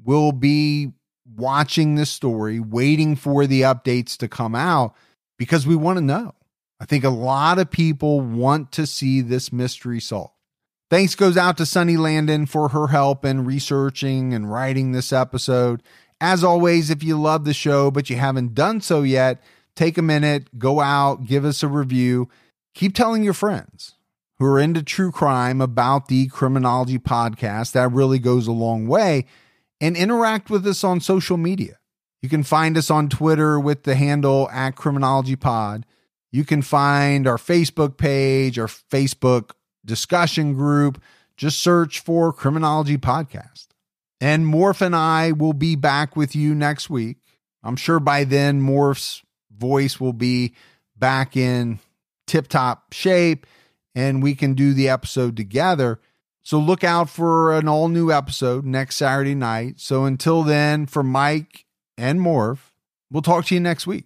will be watching the story, waiting for the updates to come out because we want to know. I think a lot of people want to see this mystery solved. Thanks goes out to Sunny Landon for her help in researching and writing this episode. As always, if you love the show but you haven't done so yet, take a minute, go out, give us a review. Keep telling your friends who are into true crime about the Criminology podcast. That really goes a long way. And interact with us on social media. You can find us on Twitter with the handle at Criminology Pod. You can find our Facebook page, our Facebook discussion group. Just search for Criminology Podcast. And Morph and I will be back with you next week. I'm sure by then Morph's voice will be back in tip top shape and we can do the episode together. So look out for an all new episode next Saturday night. So until then, for Mike and Morph, we'll talk to you next week.